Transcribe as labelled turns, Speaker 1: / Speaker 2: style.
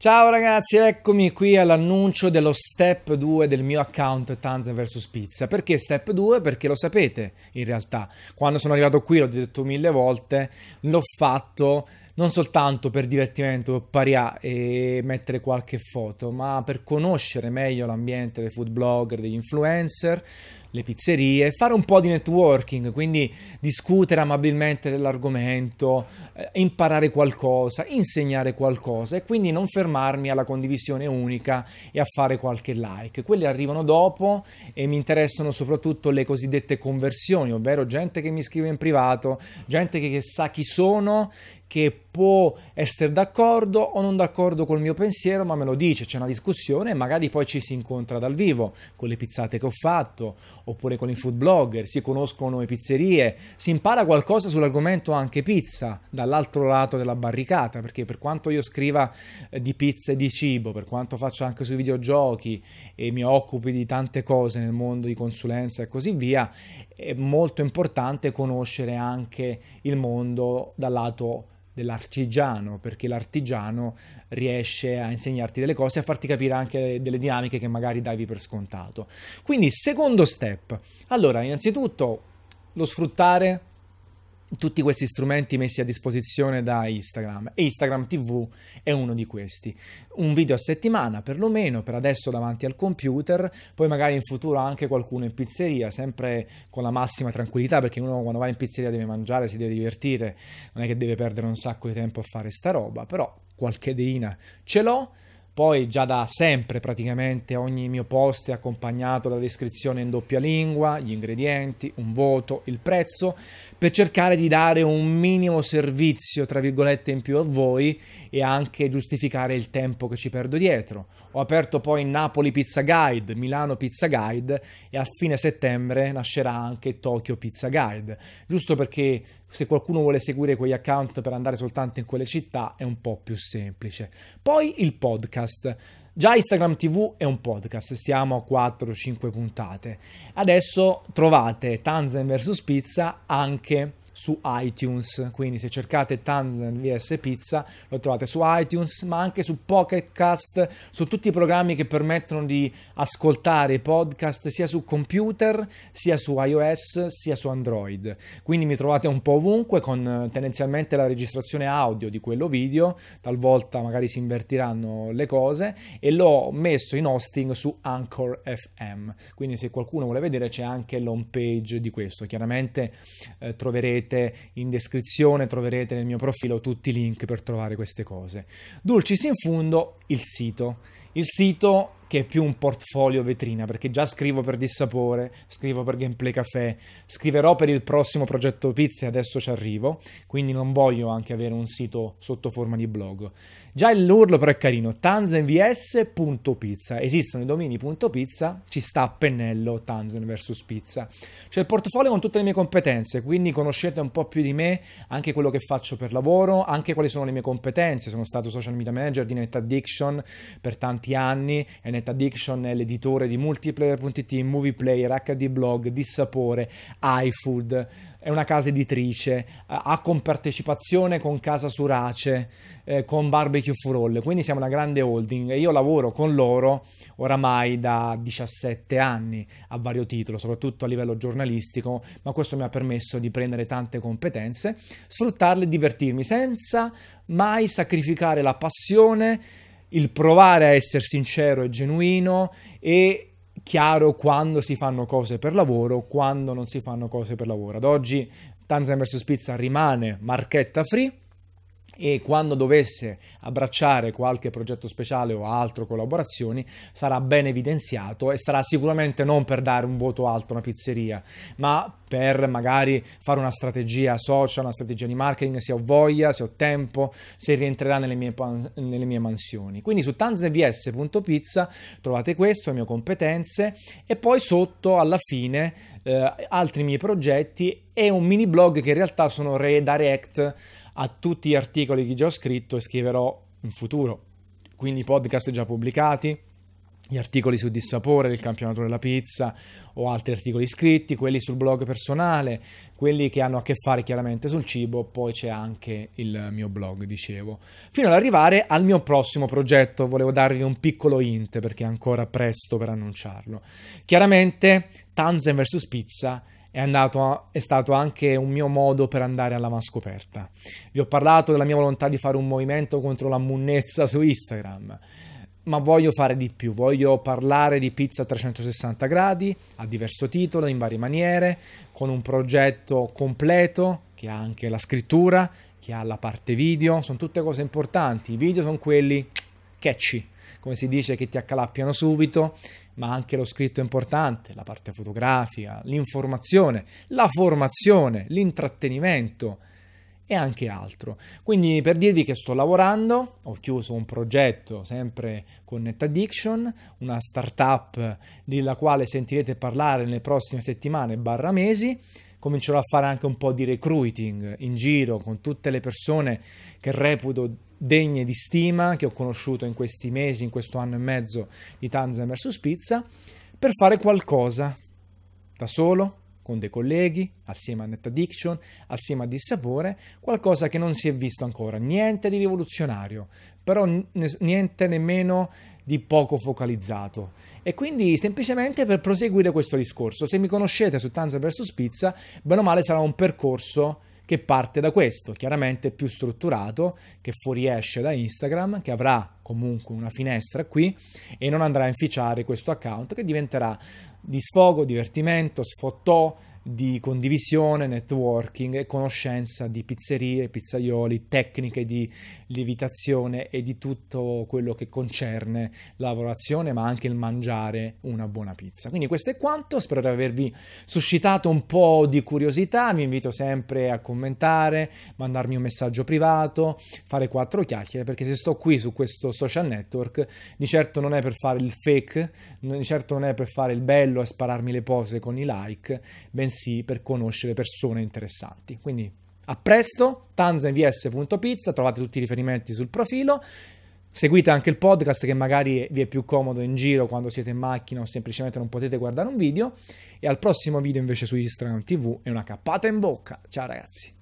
Speaker 1: Ciao ragazzi, eccomi qui all'annuncio dello step 2 del mio account Tanzan vs Pizza. Perché step 2? Perché lo sapete in realtà. Quando sono arrivato qui, l'ho detto mille volte, l'ho fatto non soltanto per divertimento, parià e mettere qualche foto, ma per conoscere meglio l'ambiente dei food blogger, degli influencer, le pizzerie, fare un po' di networking, quindi discutere amabilmente dell'argomento, eh, imparare qualcosa, insegnare qualcosa e quindi non fermarmi alla condivisione unica e a fare qualche like. Quelli arrivano dopo e mi interessano soprattutto le cosiddette conversioni, ovvero gente che mi scrive in privato, gente che, che sa chi sono che può essere d'accordo o non d'accordo col mio pensiero, ma me lo dice, c'è una discussione e magari poi ci si incontra dal vivo con le pizzate che ho fatto, oppure con i food blogger, si conoscono le pizzerie, si impara qualcosa sull'argomento anche pizza dall'altro lato della barricata, perché per quanto io scriva eh, di pizza e di cibo, per quanto faccio anche sui videogiochi e mi occupi di tante cose nel mondo di consulenza e così via, è molto importante conoscere anche il mondo dal lato dell'artigiano, perché l'artigiano riesce a insegnarti delle cose e a farti capire anche delle dinamiche che magari davi per scontato. Quindi, secondo step. Allora, innanzitutto lo sfruttare tutti questi strumenti messi a disposizione da Instagram e Instagram TV è uno di questi. Un video a settimana perlomeno, per adesso davanti al computer, poi magari in futuro anche qualcuno in pizzeria, sempre con la massima tranquillità perché uno quando va in pizzeria deve mangiare, si deve divertire, non è che deve perdere un sacco di tempo a fare sta roba, però qualche ideina ce l'ho poi già da sempre praticamente ogni mio post è accompagnato dalla descrizione in doppia lingua, gli ingredienti, un voto, il prezzo, per cercare di dare un minimo servizio, tra virgolette, in più a voi e anche giustificare il tempo che ci perdo dietro. Ho aperto poi Napoli Pizza Guide, Milano Pizza Guide e a fine settembre nascerà anche Tokyo Pizza Guide, giusto perché se qualcuno vuole seguire quegli account per andare soltanto in quelle città è un po' più semplice. Poi il podcast. Già Instagram TV è un podcast, siamo a 4-5 puntate. Adesso trovate Tanzen vs Pizza anche su iTunes, quindi se cercate Tanzan vs Pizza lo trovate su iTunes, ma anche su Pocket Cast, su tutti i programmi che permettono di ascoltare i podcast sia su computer, sia su iOS, sia su Android. Quindi mi trovate un po' ovunque con eh, tendenzialmente la registrazione audio di quello video, talvolta magari si invertiranno le cose e l'ho messo in hosting su Anchor FM. Quindi se qualcuno vuole vedere c'è anche l'home page di questo. Chiaramente eh, troverete troverete in descrizione, troverete nel mio profilo tutti i link per trovare queste cose. Dulcis in fundo, il sito. Il sito che è più un portfolio vetrina, perché già scrivo per Dissapore, scrivo per Gameplay Café, scriverò per il prossimo progetto pizza e adesso ci arrivo, quindi non voglio anche avere un sito sotto forma di blog. Già l'urlo però è carino, tanzenvs.pizza, esistono i domini.pizza, ci sta a pennello Tanzen vs Pizza. C'è il portfolio con tutte le mie competenze, quindi conoscete un po' più di me, anche quello che faccio per lavoro, anche quali sono le mie competenze, sono stato social media manager di Net Addiction per tanti anni e Net Addiction è l'editore di multiplayer.it, movie player, HD blog, Dissapore, iFood, è una casa editrice, ha compartecipazione con Casa Surace, eh, con Barbecue for All, quindi siamo una grande holding e io lavoro con loro oramai da 17 anni a vario titolo, soprattutto a livello giornalistico, ma questo mi ha permesso di prendere tante competenze, sfruttarle e divertirmi senza mai sacrificare la passione il provare a essere sincero e genuino e chiaro quando si fanno cose per lavoro, quando non si fanno cose per lavoro. Ad oggi Tanzania vs Pizza rimane marchetta free e quando dovesse abbracciare qualche progetto speciale o altre collaborazioni sarà ben evidenziato e sarà sicuramente non per dare un voto alto a una pizzeria, ma per magari fare una strategia social, una strategia di marketing, se ho voglia, se ho tempo, se rientrerà nelle mie, nelle mie mansioni. Quindi su tanzevs.pizza trovate questo, le mie competenze e poi sotto alla fine eh, altri miei progetti e un mini blog che in realtà sono redirect a tutti gli articoli che già ho scritto e scriverò in futuro. Quindi podcast già pubblicati, gli articoli su Dissapore, il campionato della pizza o altri articoli scritti, quelli sul blog personale, quelli che hanno a che fare chiaramente sul cibo, poi c'è anche il mio blog, dicevo. Fino ad arrivare al mio prossimo progetto, volevo darvi un piccolo hint perché è ancora presto per annunciarlo. Chiaramente Tanzen vs Pizza è, andato, è stato anche un mio modo per andare alla mascoperta. Vi ho parlato della mia volontà di fare un movimento contro la munnezza su Instagram ma voglio fare di più, voglio parlare di pizza a 360 gradi, a diverso titolo, in varie maniere, con un progetto completo che ha anche la scrittura, che ha la parte video, sono tutte cose importanti, i video sono quelli catchy, come si dice, che ti accalappiano subito, ma anche lo scritto è importante, la parte fotografica, l'informazione, la formazione, l'intrattenimento, e anche altro. Quindi per dirvi che sto lavorando, ho chiuso un progetto sempre con NetAddiction, una startup della quale sentirete parlare nelle prossime settimane barra mesi. Comincerò a fare anche un po' di recruiting in giro con tutte le persone che reputo degne di stima, che ho conosciuto in questi mesi, in questo anno e mezzo di Tanzan vs Pizza, per fare qualcosa da solo, con dei colleghi, assieme a Net Addiction, assieme a Dissapore, qualcosa che non si è visto ancora, niente di rivoluzionario, però niente nemmeno di poco focalizzato. E quindi semplicemente per proseguire questo discorso, se mi conoscete su Tanza vs Pizza, bene o male sarà un percorso che parte da questo, chiaramente più strutturato, che fuoriesce da Instagram, che avrà comunque una finestra qui e non andrà a inficiare questo account che diventerà di sfogo, divertimento, sfottò, di condivisione, networking e conoscenza di pizzerie, pizzaioli, tecniche di lievitazione e di tutto quello che concerne la lavorazione, ma anche il mangiare una buona pizza. Quindi questo è quanto, spero di avervi suscitato un po' di curiosità, vi invito sempre a commentare, mandarmi un messaggio privato, fare quattro chiacchiere, perché se sto qui su questo social network, di certo non è per fare il fake, di certo non è per fare il bello e spararmi le pose con i like, bensì per conoscere persone interessanti. Quindi a presto, tanzanvs.pizza, trovate tutti i riferimenti sul profilo. Seguite anche il podcast che magari vi è più comodo in giro quando siete in macchina o semplicemente non potete guardare un video. E al prossimo video invece su Instagram TV e una cappata in bocca. Ciao ragazzi!